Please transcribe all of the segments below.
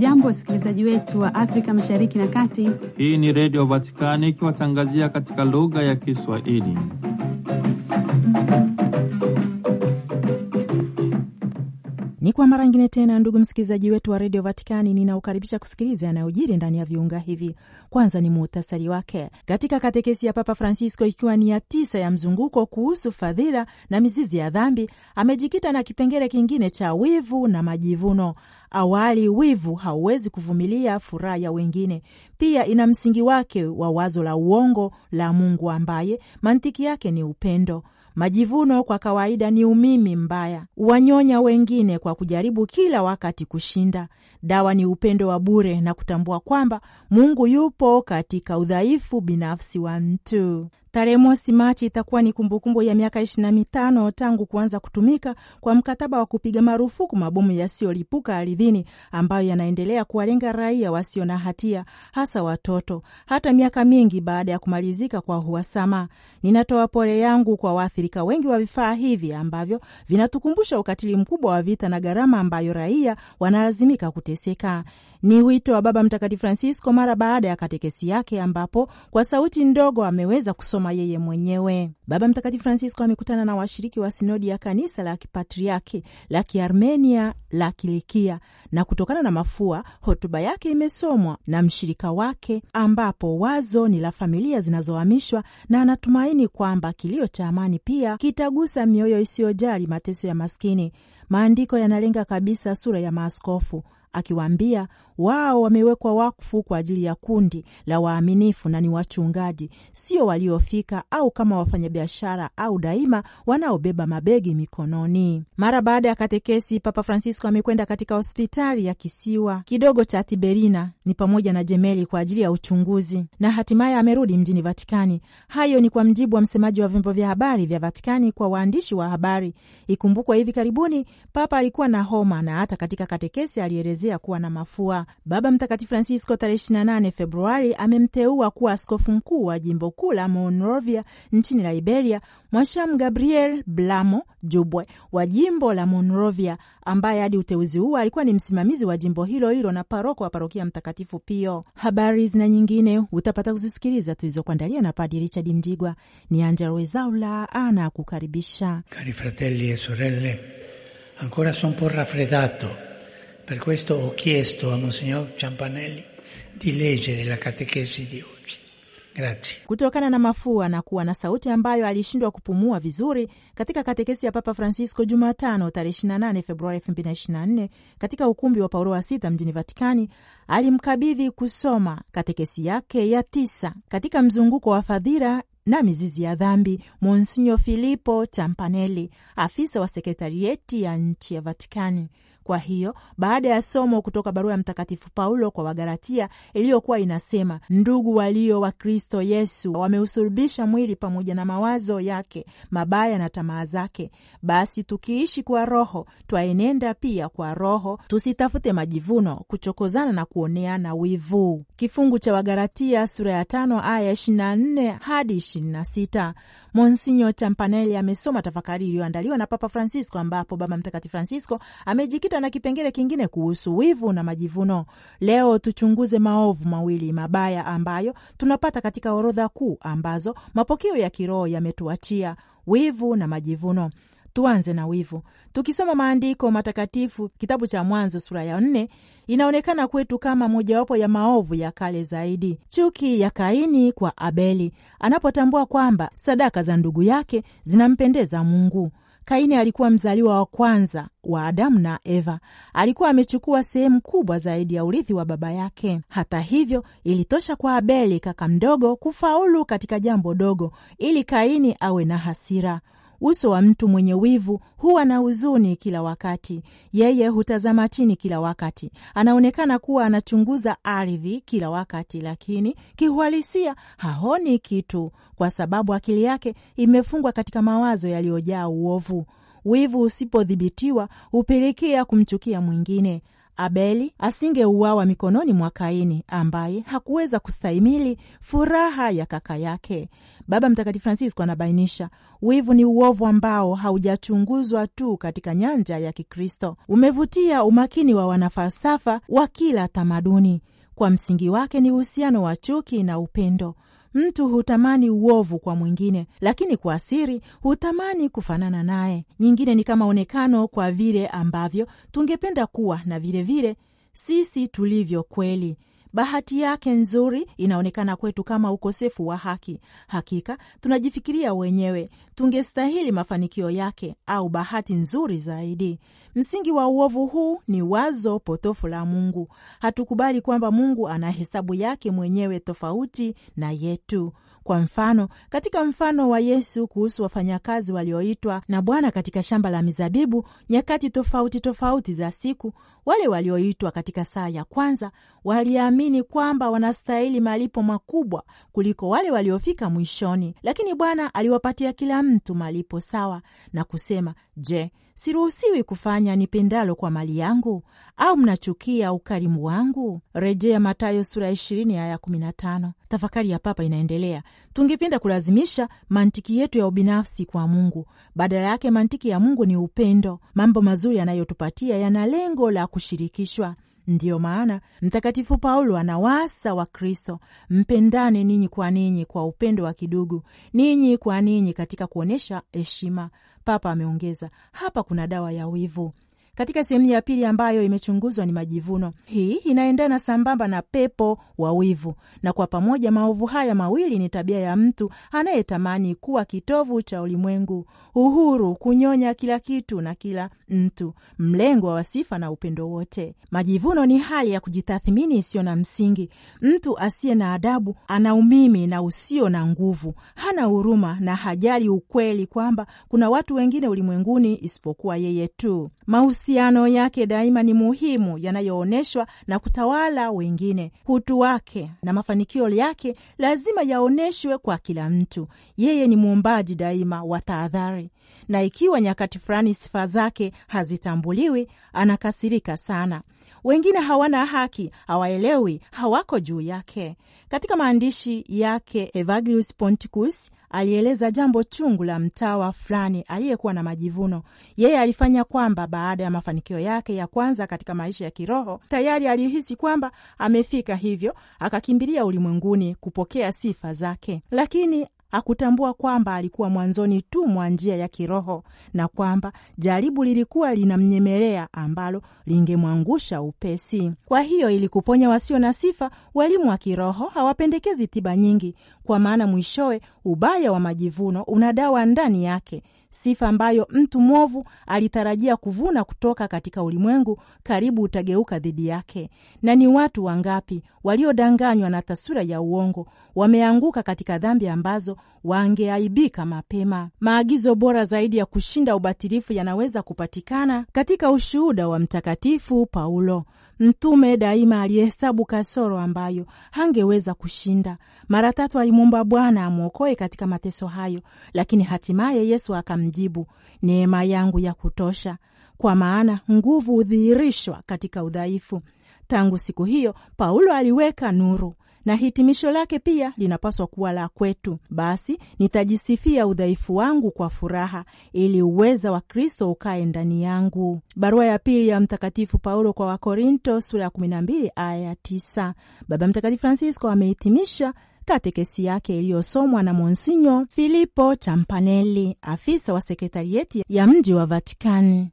Hamjambo, wasikilizaji wetu wa Afrika Mashariki na Kati. Hii ni Redio Vatikani ikiwatangazia katika lugha ya Kiswahili. Ni kwa mara ngine tena, ndugu msikilizaji wetu wa redio Vatikani, ninaokaribisha kusikiliza yanayojiri ndani ya viunga hivi. Kwanza ni muhtasari wake katika katekesi ya Papa Francisco, ikiwa ni ya tisa ya mzunguko kuhusu fadhila na mizizi ya dhambi, amejikita na kipengele kingine cha wivu na majivuno. Awali, wivu hauwezi kuvumilia furaha ya wengine. Pia ina msingi wake wa wazo la uongo la Mungu ambaye mantiki yake ni upendo. Majivuno kwa kawaida ni umimi mbaya, wanyonya wengine kwa kujaribu kila wakati kushinda. Dawa ni upendo wa bure na kutambua kwamba Mungu yupo katika udhaifu binafsi wa mtu. Tarehe mosi Machi itakuwa ni kumbukumbu ya miaka ishirini na mitano tangu kuanza kutumika kwa mkataba wa kupiga marufuku mabomu yasiyolipuka ardhini ambayo yanaendelea kuwalenga raia wasio na hatia, hasa watoto, hata miaka mingi baada ya kumalizika kwa uhasama. Ninatoa pole yangu kwa waathirika wengi wa vifaa hivi ambavyo vinatukumbusha ukatili mkubwa wa vita na gharama ambayo raia wanalazimika kuteseka. Ni wito wa Baba Mtakatifu Francisco mara baada ya katekesi yake, ambapo kwa sauti ndogo ameweza kusoma yeye mwenyewe. Baba Mtakatifu Francisco amekutana na washiriki wa sinodi ya kanisa la kipatriaki la Kiarmenia la Kilikia, na kutokana na mafua, hotuba yake imesomwa na mshirika wake, ambapo wazo ni la familia zinazohamishwa, na anatumaini kwamba kilio cha amani pia kitagusa mioyo isiyojali mateso ya maskini. Maandiko yanalenga kabisa sura ya maaskofu akiwaambia wao wamewekwa wakfu kwa ajili ya kundi la waaminifu na ni wachungaji, sio waliofika au kama wafanyabiashara au daima wanaobeba mabegi mikononi. Mara baada ya katekesi, Papa Francisco amekwenda katika hospitali ya kisiwa kidogo cha Tiberina ni pamoja na Jemeli kwa ajili ya uchunguzi na hatimaye amerudi mjini Vatikani. Hayo ni kwa mjibu wa msemaji wa vyombo vya habari vya Vatikani kwa waandishi wa habari. Ikumbukwa hivi karibuni Papa alikuwa na homa na hata katika katekesi alielezea kuwa na mafua. Baba Mtakatifu Francisco tarehe 28 Februari amemteua kuwa askofu mkuu wa jimbo kuu la Monrovia nchini Liberia Mwasham Gabriel Blamo Jubwe wa jimbo la Monrovia, ambaye hadi uteuzi huo alikuwa ni msimamizi wa jimbo hilo hilo na paroko wa parokia Mtakatifu Pio. Habari zina nyingine utapata kuzisikiliza tulizokuandalia na Padi Richard Mjigwa. Ni Angela Wezaula ana kukaribisha. Cari fratelli e sorelle ancora son po' raffreddato Per questo ho chiesto a Monsignor Ciampanelli di leggere la catechesi di oggi. Grazie. Kutokana na mafua na kuwa na sauti ambayo alishindwa kupumua vizuri katika katekesi ya Papa Francisco Jumatano tarehe 28 Februari 2024 katika ukumbi wa Paulo wa sita mjini Vatikani, alimkabidhi kusoma katekesi yake ya tisa katika mzunguko wa fadhila na mizizi ya dhambi Monsinyo Filippo Champanelli, afisa wa sekretarieti ya nchi ya Vatikani. Kwa hiyo baada ya somo kutoka barua ya Mtakatifu Paulo kwa Wagalatia iliyokuwa inasema, ndugu walio wa Kristo Yesu wameusulubisha mwili pamoja na mawazo yake mabaya na tamaa zake, basi tukiishi kwa Roho twaenenda pia kwa Roho, tusitafute majivuno, kuchokozana na kuoneana wivu. Kifungu cha Wagalatia sura ya tano aya 24 hadi 26. Monsinyo Champanelli amesoma tafakari iliyoandaliwa na Papa Francisco, ambapo Baba Mtakatifu Francisco amejikita na kipengele kingine kuhusu wivu na majivuno. Leo tuchunguze maovu mawili mabaya ambayo tunapata katika orodha kuu ambazo mapokeo ya kiroho yametuachia: wivu na majivuno. Tuanze na wivu. Tukisoma maandiko matakatifu, kitabu cha Mwanzo sura ya nne inaonekana kwetu kama mojawapo ya maovu ya kale zaidi, chuki ya Kaini kwa Abeli anapotambua kwamba sadaka za ndugu yake zinampendeza Mungu. Kaini alikuwa mzaliwa wa kwanza wa Adamu na Eva. Alikuwa amechukua sehemu kubwa zaidi ya urithi wa baba yake. Hata hivyo, ilitosha kwa Abeli, kaka mdogo, kufaulu katika jambo dogo ili Kaini awe na hasira. Uso wa mtu mwenye wivu huwa na huzuni kila wakati. Yeye hutazama chini kila wakati, anaonekana kuwa anachunguza ardhi kila wakati, lakini kiuhalisia haoni kitu, kwa sababu akili yake imefungwa katika mawazo yaliyojaa uovu. Wivu usipodhibitiwa hupelekea kumchukia mwingine. Abeli asingeuawa mikononi mwa Kaini ambaye hakuweza kustahimili furaha ya kaka yake. Baba Mtakatifu Francisco anabainisha wivu ni uovu ambao haujachunguzwa tu katika nyanja ya Kikristo, umevutia umakini wa wanafalsafa wa kila tamaduni. Kwa msingi wake ni uhusiano wa chuki na upendo. Mtu hutamani uovu kwa mwingine, lakini kwa siri hutamani kufanana naye. Nyingine ni kama onekano kwa vile ambavyo tungependa kuwa na vilevile vile, sisi tulivyo kweli. Bahati yake nzuri inaonekana kwetu kama ukosefu wa haki. Hakika tunajifikiria wenyewe tungestahili mafanikio yake au bahati nzuri zaidi. Msingi wa uovu huu ni wazo potofu la Mungu. Hatukubali kwamba Mungu ana hesabu yake mwenyewe tofauti na yetu. Kwa mfano, katika mfano wa Yesu kuhusu wafanyakazi walioitwa na Bwana katika shamba la mizabibu nyakati tofauti tofauti za siku, wale walioitwa katika saa ya kwanza waliamini kwamba wanastahili malipo makubwa kuliko wale waliofika mwishoni, lakini Bwana aliwapatia kila mtu malipo sawa na kusema, Je, siruhusiwi kufanya nipendalo kwa mali yangu? Au mnachukia ukarimu wangu? Rejea Mathayo sura ya ishirini aya kumi na tano. Tafakari ya Papa inaendelea. Tungependa kulazimisha mantiki yetu ya ubinafsi kwa Mungu. Badala yake, mantiki ya Mungu ni upendo. Mambo mazuri yanayotupatia yana lengo la kushirikishwa. Ndiyo maana Mtakatifu Paulo anawaasa wa Kristo, mpendane ninyi kwa ninyi kwa upendo wa kidugu, ninyi kwa ninyi katika kuonyesha heshima. Papa ameongeza, hapa kuna dawa ya wivu. Katika sehemu ya pili ambayo imechunguzwa ni majivuno, hii inaendana sambamba na pepo wa wivu, na kwa pamoja maovu haya mawili ni tabia ya mtu anayetamani kuwa kitovu cha ulimwengu, uhuru, kunyonya kila kitu na kila mtu, mlengwa wa sifa na upendo wote. Majivuno ni hali ya kujitathmini isiyo na msingi. Mtu asiye na adabu ana umimi na usio na nguvu, hana huruma na hajali ukweli kwamba kuna watu wengine ulimwenguni isipokuwa yeye tu. Mahusiano yake daima ni muhimu, yanayoonyeshwa na kutawala wengine. Utu wake na mafanikio yake lazima yaonyeshwe kwa kila mtu. Yeye ni muumbaji daima wa tahadhari, na ikiwa nyakati fulani sifa zake hazitambuliwi, anakasirika sana. Wengine hawana haki, hawaelewi, hawako juu yake. Katika maandishi yake Evagrius Ponticus alieleza jambo chungu la mtawa fulani aliyekuwa na majivuno. Yeye alifanya kwamba baada ya mafanikio yake ya kwanza katika maisha ya kiroho tayari alihisi kwamba amefika, hivyo akakimbilia ulimwenguni kupokea sifa zake, lakini hakutambua kwamba alikuwa mwanzoni tu mwa njia ya kiroho na kwamba jaribu lilikuwa linamnyemelea ambalo lingemwangusha upesi. Kwa hiyo, ili kuponya wasio na sifa, walimu wa kiroho hawapendekezi tiba nyingi, kwa maana mwishowe ubaya wa majivuno una dawa ndani yake sifa ambayo mtu mwovu alitarajia kuvuna kutoka katika ulimwengu karibu utageuka dhidi yake. Na ni watu wangapi waliodanganywa na taswira ya uongo wameanguka katika dhambi ambazo wangeaibika mapema. Maagizo bora zaidi ya kushinda ubatilifu yanaweza kupatikana katika ushuhuda wa Mtakatifu Paulo. Mtume daima alihesabu kasoro ambayo hangeweza kushinda. Mara tatu alimwomba Bwana amwokoe katika mateso hayo, lakini hatimaye Yesu akamjibu, neema yangu ya kutosha, kwa maana nguvu hudhihirishwa katika udhaifu. Tangu siku hiyo Paulo aliweka nuru na hitimisho lake pia linapaswa kuwa la kwetu. Basi nitajisifia udhaifu wangu kwa furaha, ili uweza wa Kristo ukae ndani yangu. Barua ya pili ya Mtakatifu Paulo kwa Wakorinto sura ya 12 aya ya 9. Baba Mtakatifu Francisco amehitimisha katekesi yake iliyosomwa na Monsinyo Filipo Champanelli, afisa wa sekretarieti ya mji wa Vatikani.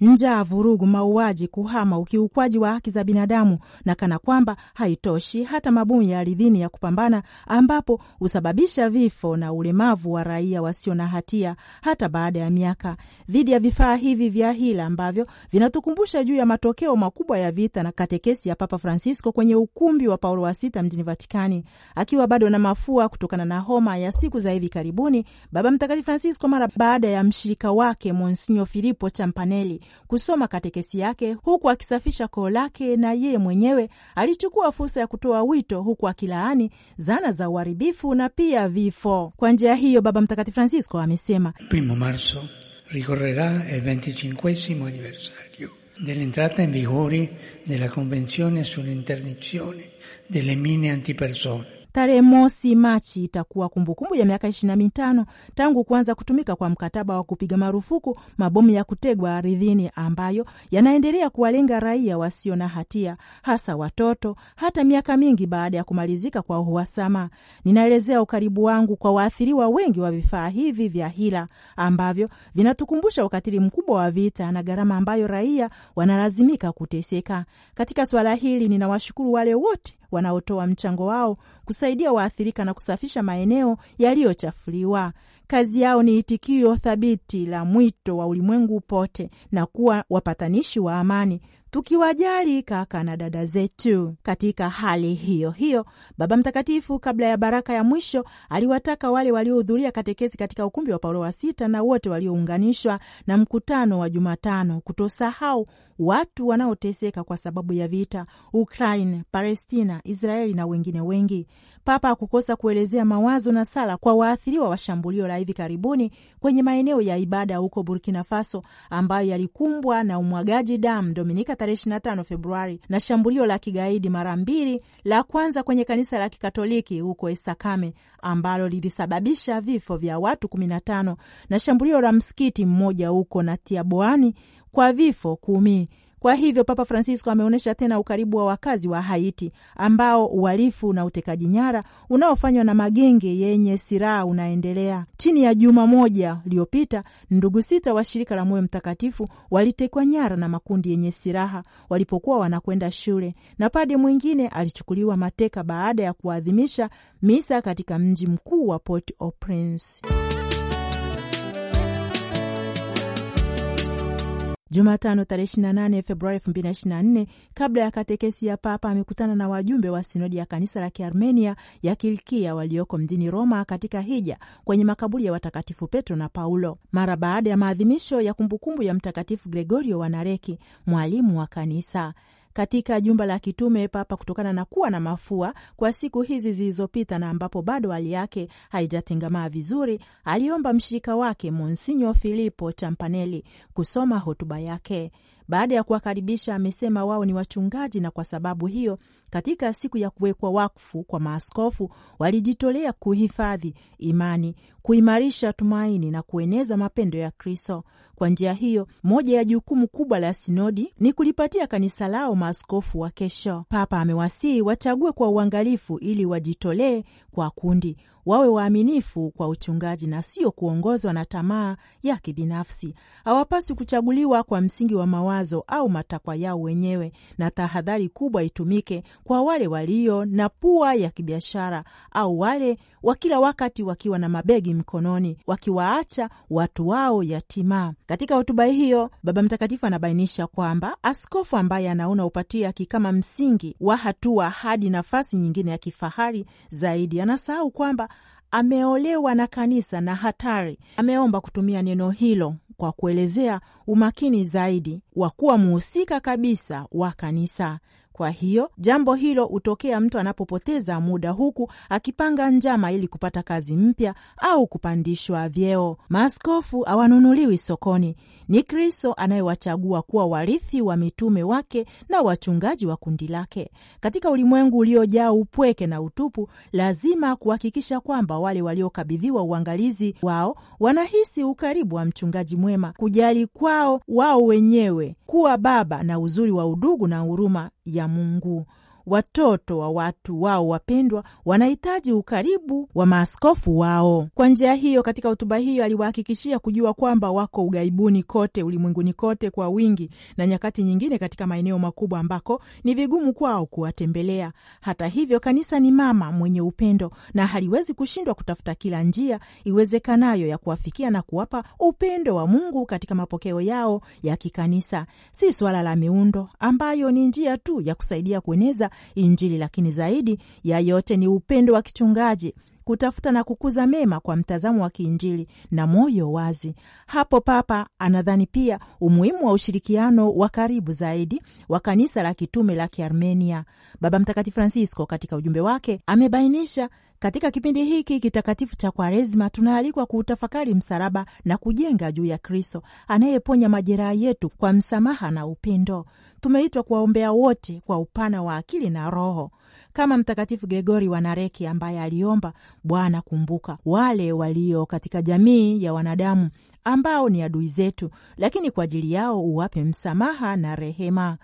Njaa, vurugu, mauaji, kuhama, ukiukwaji wa haki za binadamu, na kana kwamba haitoshi, hata mabomu ya ardhini ya kupambana, ambapo husababisha vifo na ulemavu wa raia wasio na hatia hata baada ya miaka, dhidi ya vifaa hivi vya hila ambavyo vinatukumbusha juu ya matokeo makubwa ya vita na katekesi ya Papa Francisco kwenye ukumbi wa Paulo wa Sita mjini Vatikani, akiwa bado na mafua kutokana na homa ya siku za hivi karibuni. Baba Mtakatifu Francisco mara baada ya mshirika wake Monsinyo Filipo Champanelli kusoma katekesi yake huku akisafisha koo lake, na yeye mwenyewe alichukua fursa ya kutoa wito huku akilaani zana za uharibifu na pia vifo. Kwa njia hiyo, Baba Mtakatifu Francisco amesema Primo marzo ricorrerà il 25 anniversario dell'entrata in vigore della Convenzione sull'interdizione delle mine antipersone Tarehe mosi Machi itakuwa kumbukumbu ya miaka ishirini na mitano tangu kuanza kutumika kwa mkataba wa kupiga marufuku mabomu ya kutegwa ardhini ambayo yanaendelea kuwalenga raia wasio na hatia, hasa watoto, hata miaka mingi baada ya kumalizika kwa uhasama. Ninaelezea ukaribu wangu kwa waathiriwa wengi wa vifaa hivi vya hila ambavyo vinatukumbusha ukatili mkubwa wa vita na gharama ambayo raia wanalazimika kuteseka. Katika suala hili, ninawashukuru wale wote wanaotoa mchango wao kusaidia waathirika na kusafisha maeneo yaliyochafuliwa. Kazi yao ni itikio thabiti la mwito wa ulimwengu pote na kuwa wapatanishi wa amani, tukiwajali kaka na dada zetu. Katika hali hiyo hiyo, Baba Mtakatifu kabla ya baraka ya mwisho aliwataka wale waliohudhuria katekesi katika ukumbi wa Paulo wa Sita na wote waliounganishwa na mkutano wa Jumatano kutosahau watu wanaoteseka kwa sababu ya vita Ukraine, Palestina, Israeli na wengine wengi. Papa hakukosa kuelezea mawazo na sala kwa waathiriwa wa shambulio la hivi karibuni kwenye maeneo ya ibada huko Burkina Faso ambayo yalikumbwa na umwagaji damu Dominika tarehe 25 Februari na shambulio la kigaidi mara mbili, la kwanza kwenye kanisa la Kikatoliki huko Esakame ambalo lilisababisha vifo vya watu 15 na shambulio la msikiti mmoja huko na Tiaboani kwa vifo kumi. Kwa hivyo Papa Francisco ameonyesha tena ukaribu wa wakazi wa Haiti ambao uhalifu na utekaji nyara unaofanywa na magenge yenye silaha unaendelea. Chini ya juma moja iliyopita, ndugu sita wa shirika la Moyo Mtakatifu walitekwa nyara na makundi yenye silaha walipokuwa wanakwenda shule, na pade mwingine alichukuliwa mateka baada ya kuadhimisha misa katika mji mkuu wa Port-au-Prince. Jumatano tarehe 28 Februari 2024, kabla ya katekesi ya Papa, amekutana na wajumbe wa sinodi ya kanisa la Kiarmenia ya Kilikia walioko mjini Roma katika hija kwenye makaburi ya watakatifu Petro na Paulo, mara baada ya maadhimisho ya kumbukumbu ya Mtakatifu Gregorio wa Nareki, mwalimu wa kanisa katika jumba la kitume Papa, kutokana na kuwa na mafua kwa siku hizi zilizopita na ambapo bado hali yake haijatengamaa vizuri, aliomba mshirika wake Monsinyo Filipo Champanelli kusoma hotuba yake. Baada ya kuwakaribisha, amesema wao ni wachungaji na kwa sababu hiyo katika siku ya kuwekwa wakfu kwa maaskofu walijitolea kuhifadhi imani, kuimarisha tumaini na kueneza mapendo ya Kristo. Kwa njia hiyo, moja ya jukumu kubwa la sinodi ni kulipatia kanisa lao maaskofu wa kesho. Papa amewasihi wachague kwa uangalifu ili wajitolee kwa kundi, wawe waaminifu kwa uchungaji na sio kuongozwa na tamaa ya kibinafsi. Hawapaswi kuchaguliwa kwa msingi wa mawazo au matakwa yao wenyewe, na tahadhari kubwa itumike kwa wale walio na pua ya kibiashara au wale wa kila wakati wakiwa na mabegi mkononi, wakiwaacha watu wao yatima. Katika hotuba hiyo, Baba Mtakatifu anabainisha kwamba askofu ambaye anaona upatriaki kama msingi wa hatua hadi nafasi nyingine ya kifahari zaidi, anasahau kwamba ameolewa na kanisa na hatari. Ameomba kutumia neno hilo kwa kuelezea umakini zaidi wa kuwa mhusika kabisa wa kanisa. Kwa hiyo jambo hilo hutokea mtu anapopoteza muda huku akipanga njama ili kupata kazi mpya au kupandishwa vyeo. Maaskofu hawanunuliwi sokoni. Ni Kristo anayewachagua kuwa warithi wa mitume wake na wachungaji wa kundi lake. Katika ulimwengu uliojaa upweke na utupu, lazima kuhakikisha kwamba wale waliokabidhiwa uangalizi wao wanahisi ukaribu wa mchungaji mwema, kujali kwao wao wenyewe, kuwa baba na uzuri wa udugu na huruma ya Mungu. Watoto wa watu wao wapendwa wanahitaji ukaribu wa maaskofu wao. Kwa njia hiyo, katika hotuba hiyo aliwahakikishia kujua kwamba wako ughaibuni kote ulimwenguni kote kwa wingi, na nyakati nyingine katika maeneo makubwa ambako ni vigumu kwao kuwatembelea. Hata hivyo, kanisa ni mama mwenye upendo na haliwezi kushindwa kutafuta kila njia iwezekanayo ya kuwafikia na kuwapa upendo wa Mungu katika mapokeo yao ya kikanisa. Si swala la miundo ambayo ni njia tu ya kusaidia kueneza Injili, lakini zaidi ya yote ni upendo wa kichungaji kutafuta na kukuza mema kwa mtazamo wa kiinjili na moyo wazi. Hapo Papa anadhani pia umuhimu wa ushirikiano wa karibu zaidi wa kanisa la kitume la Kiarmenia. Baba Mtakatifu Francisco katika ujumbe wake amebainisha katika kipindi hiki kitakatifu cha Kwaresima tunaalikwa kuutafakari msalaba na kujenga juu ya Kristo anayeponya majeraha yetu kwa msamaha na upendo. Tumeitwa kuwaombea wote kwa upana wa akili na roho, kama Mtakatifu Gregori wa Nareki ambaye aliomba, Bwana, kumbuka wale walio katika jamii ya wanadamu ambao ni adui zetu, lakini kwa ajili yao uwape msamaha na rehema.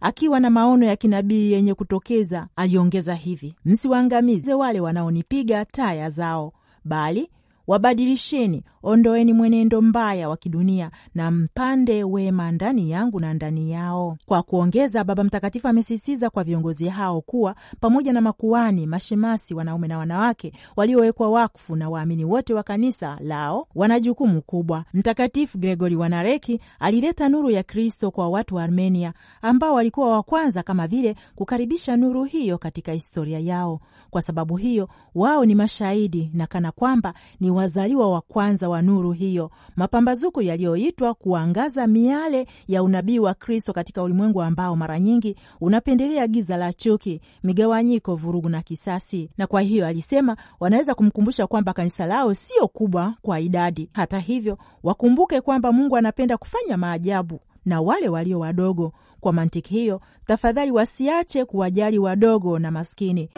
Akiwa na maono ya kinabii yenye kutokeza, aliongeza hivi: msiwaangamize wale wanaonipiga taya zao, bali wabadilisheni, ondoeni mwenendo mbaya wa kidunia na mpande wema ndani yangu na ndani yao. Kwa kuongeza, Baba Mtakatifu amesisitiza kwa viongozi hao kuwa pamoja na makuani, mashemasi, wanaume na wanawake waliowekwa wakfu na waamini wote wa kanisa lao wana jukumu kubwa. Mtakatifu Gregori wa Nareki alileta nuru ya Kristo kwa watu wa Armenia ambao walikuwa wa kwanza kama vile kukaribisha nuru hiyo katika historia yao. Kwa sababu hiyo, wao ni mashahidi na kana kwamba ni wazaliwa wa kwanza wa nuru hiyo, mapambazuko yaliyoitwa kuangaza miale ya unabii wa Kristo katika ulimwengu ambao mara nyingi unapendelea giza la chuki, migawanyiko, vurugu na kisasi. Na kwa hiyo alisema wanaweza kumkumbusha kwamba kanisa lao sio kubwa kwa idadi. Hata hivyo, wakumbuke kwamba Mungu anapenda kufanya maajabu na wale walio wadogo. Kwa mantiki hiyo, tafadhali wasiache kuwajali wadogo na maskini.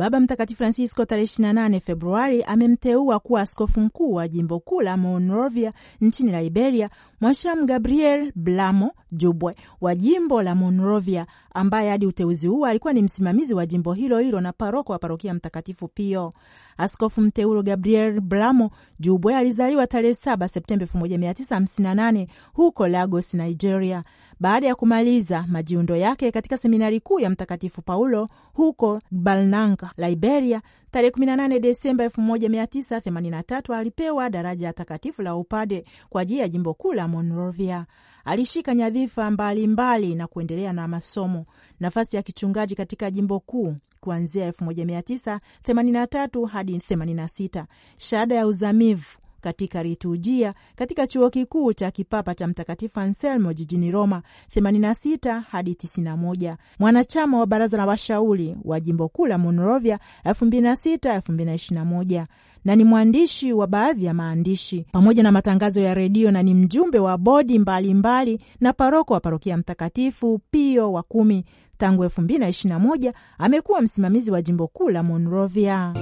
Baba Mtakatifu Francisco tarehe 28 Februari amemteua kuwa askofu mkuu wa jimbo kuu la Monrovia nchini Liberia Mwasham Gabriel Blamo Jubwe wa jimbo la Monrovia, ambaye hadi uteuzi huo alikuwa ni msimamizi wa jimbo hilo hilo na paroko wa parokia Mtakatifu Pio. Askofu mteuro Gabriel Blamo Jubwe alizaliwa tarehe 7 Septemba 1958 huko Lagos, Nigeria. Baada ya kumaliza majiundo yake katika seminari kuu ya Mtakatifu Paulo huko Balnanga, Liberia, tarehe 18 Desemba 1983 alipewa daraja ya takatifu la upade kwa ajili ya jimbo kuu la Monrovia. Alishika nyadhifa mbalimbali na kuendelea na masomo, nafasi ya kichungaji katika jimbo kuu kuanzia 1983 hadi 86, shahada ya uzamivu katika liturujia katika chuo kikuu cha kipapa cha Mtakatifu Anselmo jijini Roma 86 hadi 91, mwanachama wa baraza la washauri wa jimbo kuu la Monrovia 2006 2021 na ni mwandishi wa baadhi ya maandishi pamoja na matangazo ya redio na ni mjumbe wa bodi mbalimbali mbali na paroko wa parokia Mtakatifu Pio wa kumi. Tangu 2021 amekuwa msimamizi wa jimbo kuu la Monrovia.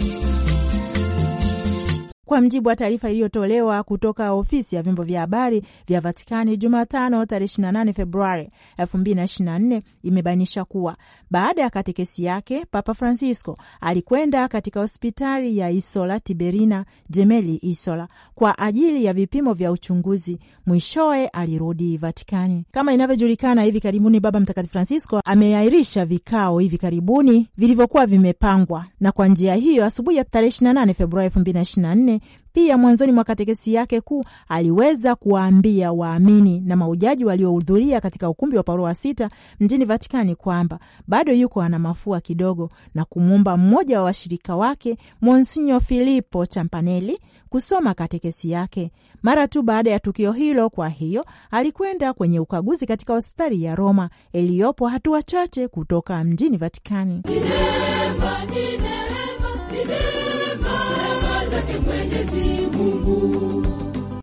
Kwa mjibu wa taarifa iliyotolewa kutoka ofisi ya vyombo vya habari vya Vatikani Jumatano tarehe 28 Februari 2024 imebainisha kuwa baada ya katekesi yake Papa Francisco alikwenda katika hospitali ya Isola Tiberina Gemelli Isola kwa ajili ya vipimo vya uchunguzi. Mwishowe alirudi Vatikani. Kama inavyojulikana, hivi karibuni Baba Mtakatifu Francisco ameahirisha vikao hivi karibuni vilivyokuwa vimepangwa, na kwa njia hiyo asubuhi ya tarehe 28 Februari 2024 pia mwanzoni mwa katekesi yake kuu aliweza kuwaambia waamini na maujaji waliohudhuria katika ukumbi wa Paulo wa sita mjini Vatikani kwamba bado yuko ana mafua kidogo, na kumwomba mmoja wa washirika wake Monsinyo Filipo Champanelli kusoma katekesi yake mara tu baada ya tukio hilo. Kwa hiyo alikwenda kwenye ukaguzi katika hospitali ya Roma iliyopo hatua chache kutoka mjini Vatikani. Ninema, ninema, ninema.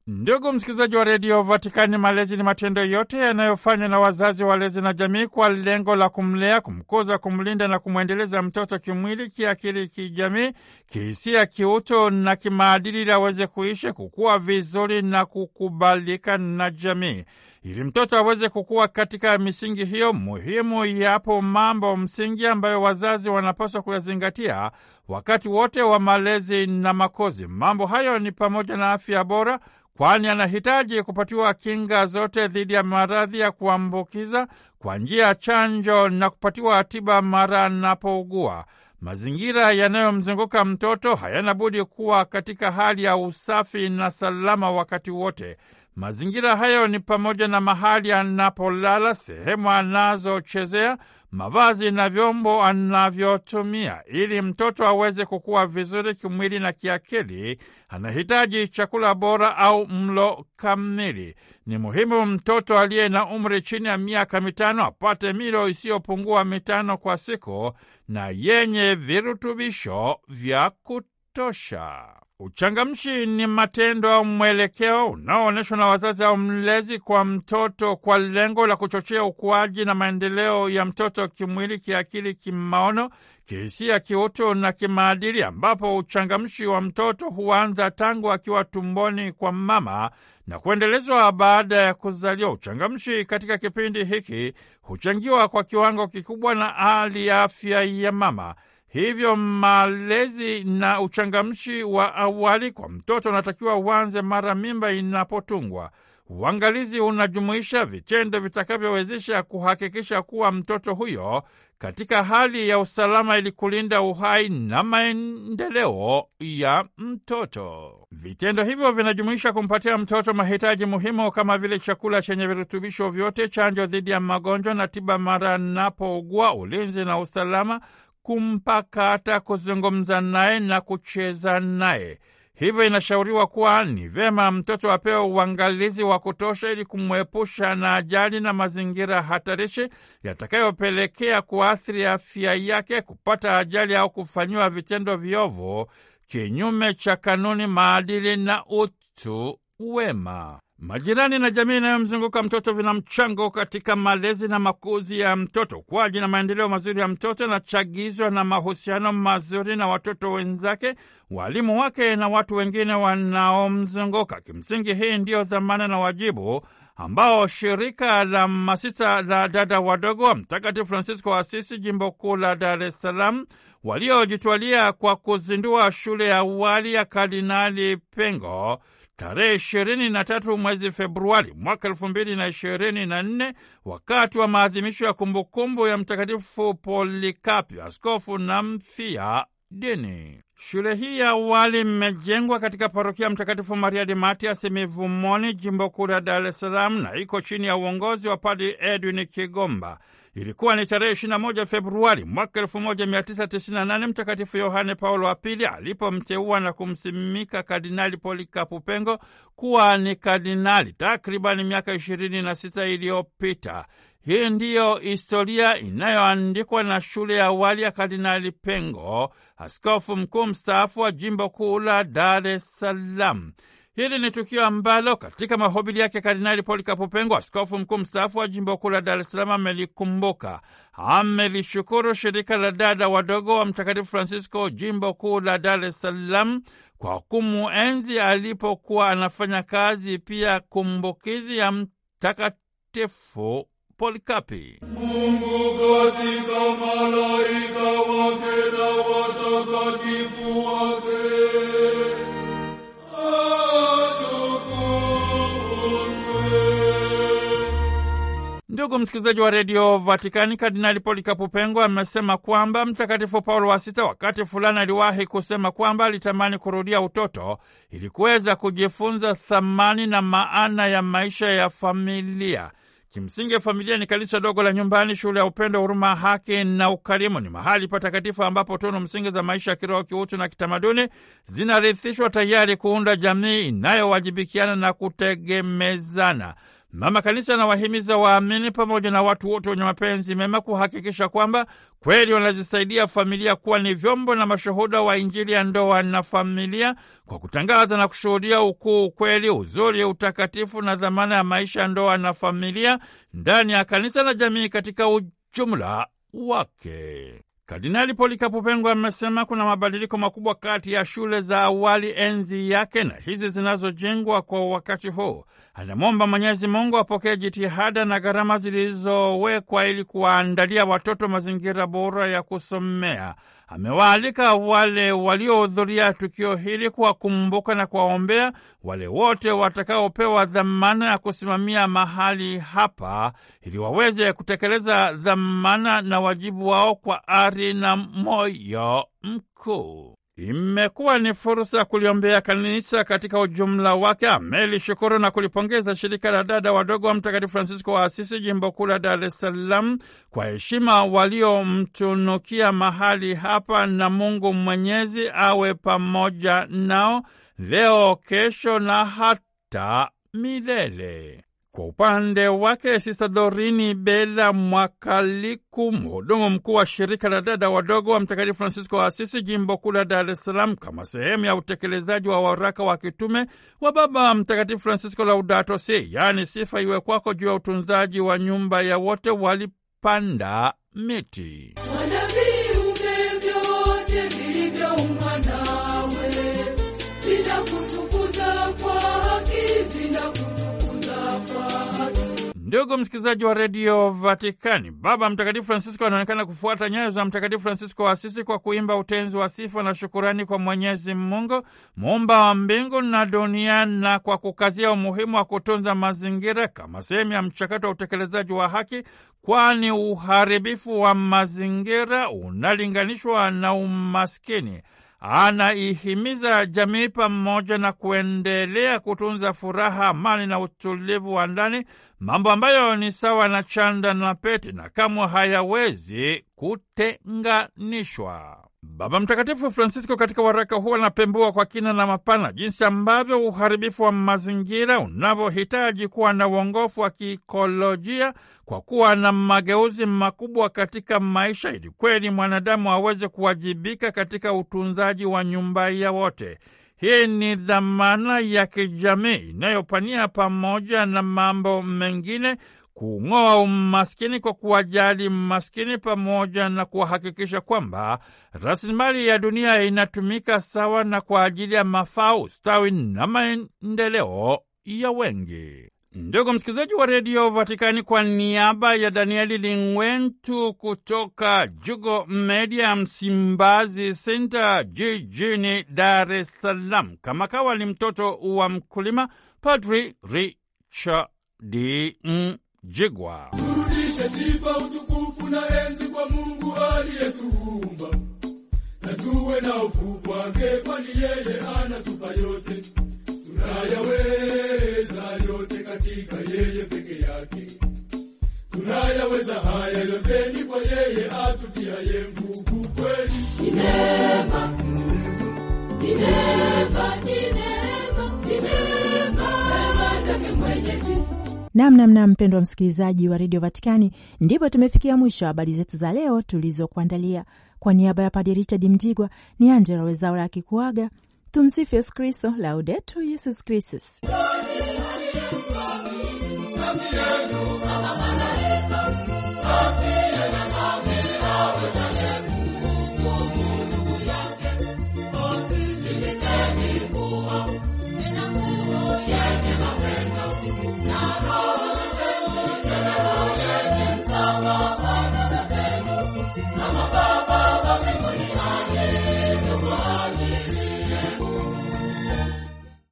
Ndugu msikilizaji wa redio Vatikani, malezi ni matendo yote yanayofanywa na wazazi, walezi na jamii kwa lengo la kumlea, kumkuza, kumlinda na kumwendeleza mtoto kimwili, kiakili, kijamii, kihisia, kiuto na kimaadili, ili aweze kuishi, kukua vizuri na kukubalika na jamii. Ili mtoto aweze kukua katika misingi hiyo muhimu, yapo mambo msingi ambayo wazazi wanapaswa kuyazingatia wakati wote wa malezi na makozi. Mambo hayo ni pamoja na afya bora, kwani anahitaji kupatiwa kinga zote dhidi ya maradhi ya kuambukiza kwa njia ya chanjo na kupatiwa tiba mara anapougua. Mazingira yanayomzunguka mtoto hayana budi kuwa katika hali ya usafi na salama wakati wote. Mazingira hayo ni pamoja na mahali anapolala, sehemu anazochezea, mavazi na vyombo anavyotumia. Ili mtoto aweze kukua vizuri kimwili na kiakili, anahitaji chakula bora au mlo kamili. Ni muhimu mtoto aliye na umri chini ya miaka mitano apate milo isiyopungua mitano kwa siku na yenye virutubisho vya kutosha. Uchangamshi ni matendo au mwelekeo unaoonyeshwa na wazazi au mlezi kwa mtoto kwa lengo la kuchochea ukuaji na maendeleo ya mtoto kimwili, kiakili, kimaono, kihisia, kiutu na kimaadili, ambapo uchangamshi wa mtoto huanza tangu akiwa tumboni kwa mama na kuendelezwa baada ya kuzaliwa. Uchangamshi katika kipindi hiki huchangiwa kwa kiwango kikubwa na hali ya afya ya mama. Hivyo malezi na uchangamshi wa awali kwa mtoto unatakiwa uanze mara mimba inapotungwa. Uangalizi unajumuisha vitendo vitakavyowezesha kuhakikisha kuwa mtoto huyo katika hali ya usalama ili kulinda uhai na maendeleo ya mtoto. Vitendo hivyo vinajumuisha kumpatia mtoto mahitaji muhimu kama vile chakula chenye virutubisho vyote, chanjo dhidi ya magonjwa na tiba mara anapougua, ulinzi na usalama kumpakata, kuzungumza naye na kucheza naye. Hivyo inashauriwa kuwa ni vyema mtoto apewe uangalizi wa kutosha ili kumwepusha na ajali na mazingira hatarishi yatakayopelekea kuathiri afya yake, kupata ajali au kufanyiwa vitendo viovu kinyume cha kanuni, maadili na utu wema. Majirani na jamii inayomzunguka mtoto vina mchango katika malezi na makuzi ya mtoto. Ukuaji na maendeleo mazuri ya mtoto yanachagizwa na mahusiano mazuri na watoto wenzake, walimu wake na watu wengine wanaomzunguka. Kimsingi, hii ndiyo dhamana na wajibu ambao shirika la masista la dada wadogo wa Mtakatifu Francisco wa Asisi, jimbo kuu la Dar es Salaam, waliojitwalia kwa kuzindua shule ya awali ya Kardinali Pengo tarehe ishirini na tatu mwezi Februari mwaka elfu mbili na ishirini na nne wakati wa maadhimisho ya kumbukumbu ya Mtakatifu Polikapi, askofu na mfia dini. Shule hii ya awali imejengwa katika parokia Mtakatifu Maria de Matias Mivumoni, jimbo kuu la Dar es Salaam, na iko chini ya uongozi wa Padri Edwin Kigomba. Ilikuwa ni tarehe 21 Februari mwaka 1998 Mtakatifu Yohane Paulo wa Pili alipomteua na kumsimika Kardinali Polikapu Pengo kuwa ni kardinali takribani miaka ishirini na sita iliyopita. Hii ndiyo historia inayoandikwa na shule ya awali ya Kardinali Pengo, askofu mkuu mstaafu wa jimbo kuu la Dar es Salaam. Hili ni tukio ambalo katika mahubiri yake Kardinali Polikapu Pengo, askofu mkuu mstaafu wa jimbo kuu la Dar es Salaam, amelikumbuka. Amelishukuru shirika la dada wadogo wa Mtakatifu Francisco jimbo kuu la Dar es Salaam kwa kumuenzi alipokuwa anafanya kazi, pia kumbukizi ya Mtakatifu Polikapi. Mungu katika malaika wake na watakatifu Ndugu msikilizaji wa redio Vatikani, Kardinali Polikapu Pengo amesema kwamba Mtakatifu Paulo wa Sita wakati fulani aliwahi kusema kwamba alitamani kurudia utoto ili kuweza kujifunza thamani na maana ya maisha ya familia. Kimsingi, familia ni kanisa dogo la nyumbani, shule ya upendo, huruma, haki na ukarimu. Ni mahali patakatifu ambapo tunu msingi za maisha ya kiroho, kiutu na kitamaduni zinarithishwa, tayari kuunda jamii inayowajibikiana na kutegemezana. Mama Kanisa anawahimiza waamini pamoja na watu wote wenye mapenzi mema kuhakikisha kwamba kweli wanazisaidia familia kuwa ni vyombo na mashuhuda wa Injili ya ndoa na familia kwa kutangaza na kushuhudia ukuu, ukweli, uzuri, utakatifu na dhamana ya maisha ya ndoa na familia ndani ya kanisa na jamii katika ujumla wake. Kardinali Polikapu Pengo amesema kuna mabadiliko makubwa kati ya shule za awali enzi yake na hizi zinazojengwa kwa wakati huu. Anamwomba Mwenyezi Mungu apokee jitihada na gharama zilizowekwa ili kuwaandalia watoto mazingira bora ya kusomea. Amewaalika wale waliohudhuria tukio hili kuwakumbuka na kuwaombea wale wote watakaopewa dhamana ya kusimamia mahali hapa ili waweze kutekeleza dhamana na wajibu wao kwa ari na moyo mkuu. Imekuwa ni fursa ya kuliombea kanisa katika ujumla wake. Amelishukuru na kulipongeza shirika la dada wadogo wa Mtakatifu Francisco wa Asisi, jimbo kuu la Dar es Salaam, kwa heshima waliomtunukia mahali hapa, na Mungu Mwenyezi awe pamoja nao leo, kesho na hata milele. Kwa upande wake Sista Dorini Bela Mwakaliku, mhudumu mkuu wa shirika la dada wadogo wa Mtakatifu Francisco wa Asisi, jimbo kuu la Dar es Salaam, kama sehemu ya utekelezaji wa waraka wa kitume wa Baba Mtakatifu Francisco Laudato Si, yaani sifa iwe kwako, juu ya utunzaji wa nyumba ya wote, walipanda miti Ndugu msikilizaji wa redio Vatikani, Baba Mtakatifu Francisco anaonekana kufuata nyayo za Mtakatifu Francisco wa Asisi kwa kuimba utenzi wa sifa na shukurani kwa Mwenyezi Mungu muumba wa mbingu na dunia, na kwa kukazia umuhimu wa kutunza mazingira kama sehemu ya mchakato wa utekelezaji wa haki, kwani uharibifu wa mazingira unalinganishwa na umaskini. Anaihimiza jamii pamoja na kuendelea kutunza furaha, amani na utulivu wa ndani, mambo ambayo ni sawa na chanda na pete na kamwe hayawezi kutenganishwa. Baba Mtakatifu Francisco katika waraka huo anapembua kwa kina na mapana jinsi ambavyo uharibifu wa mazingira unavyohitaji kuwa na uongofu wa kiikolojia kwa kuwa na mageuzi makubwa katika maisha, ili kweli mwanadamu aweze kuwajibika katika utunzaji wa nyumba ya wote. Hii ni dhamana ya kijamii inayopania pamoja na mambo mengine kung'oa umaskini kwa kuwajali maskini pamoja na kuwahakikisha kwamba rasilimali ya dunia inatumika sawa na kwa ajili ya mafao, ustawi na maendeleo ya wengi. Ndugu msikilizaji wa redio Vatikani, kwa niaba ya Danieli Lingwentu kutoka Jugo Media Msimbazi Senta jijini Dar es Salaam, kama kawa ni mtoto wa mkulima, Padri Richard Mjigwa. Turudishe sifa, utukufu na enzi kwa Mungu aliyetuumba, na tuwe na hofu kwake, kwani yeye anatupa yote. Tunayaweza yote katika yeye peke yake, tunayaweza haya yote ni kwa yeye atutiaye nguvu. Kweli ni neema, ni neema, ni neema, ni neema, neema zake Mwenyezi Namnamna mpendwa msikilizaji wa redio Vatikani, ndipo tumefikia mwisho wa habari zetu za leo tulizokuandalia. Kwa niaba ya Padre Richard Mjigwa ni Angela Wezaura akikuaga. Tumsifu Yesu Kristo, Laudetur Yesus Kristus.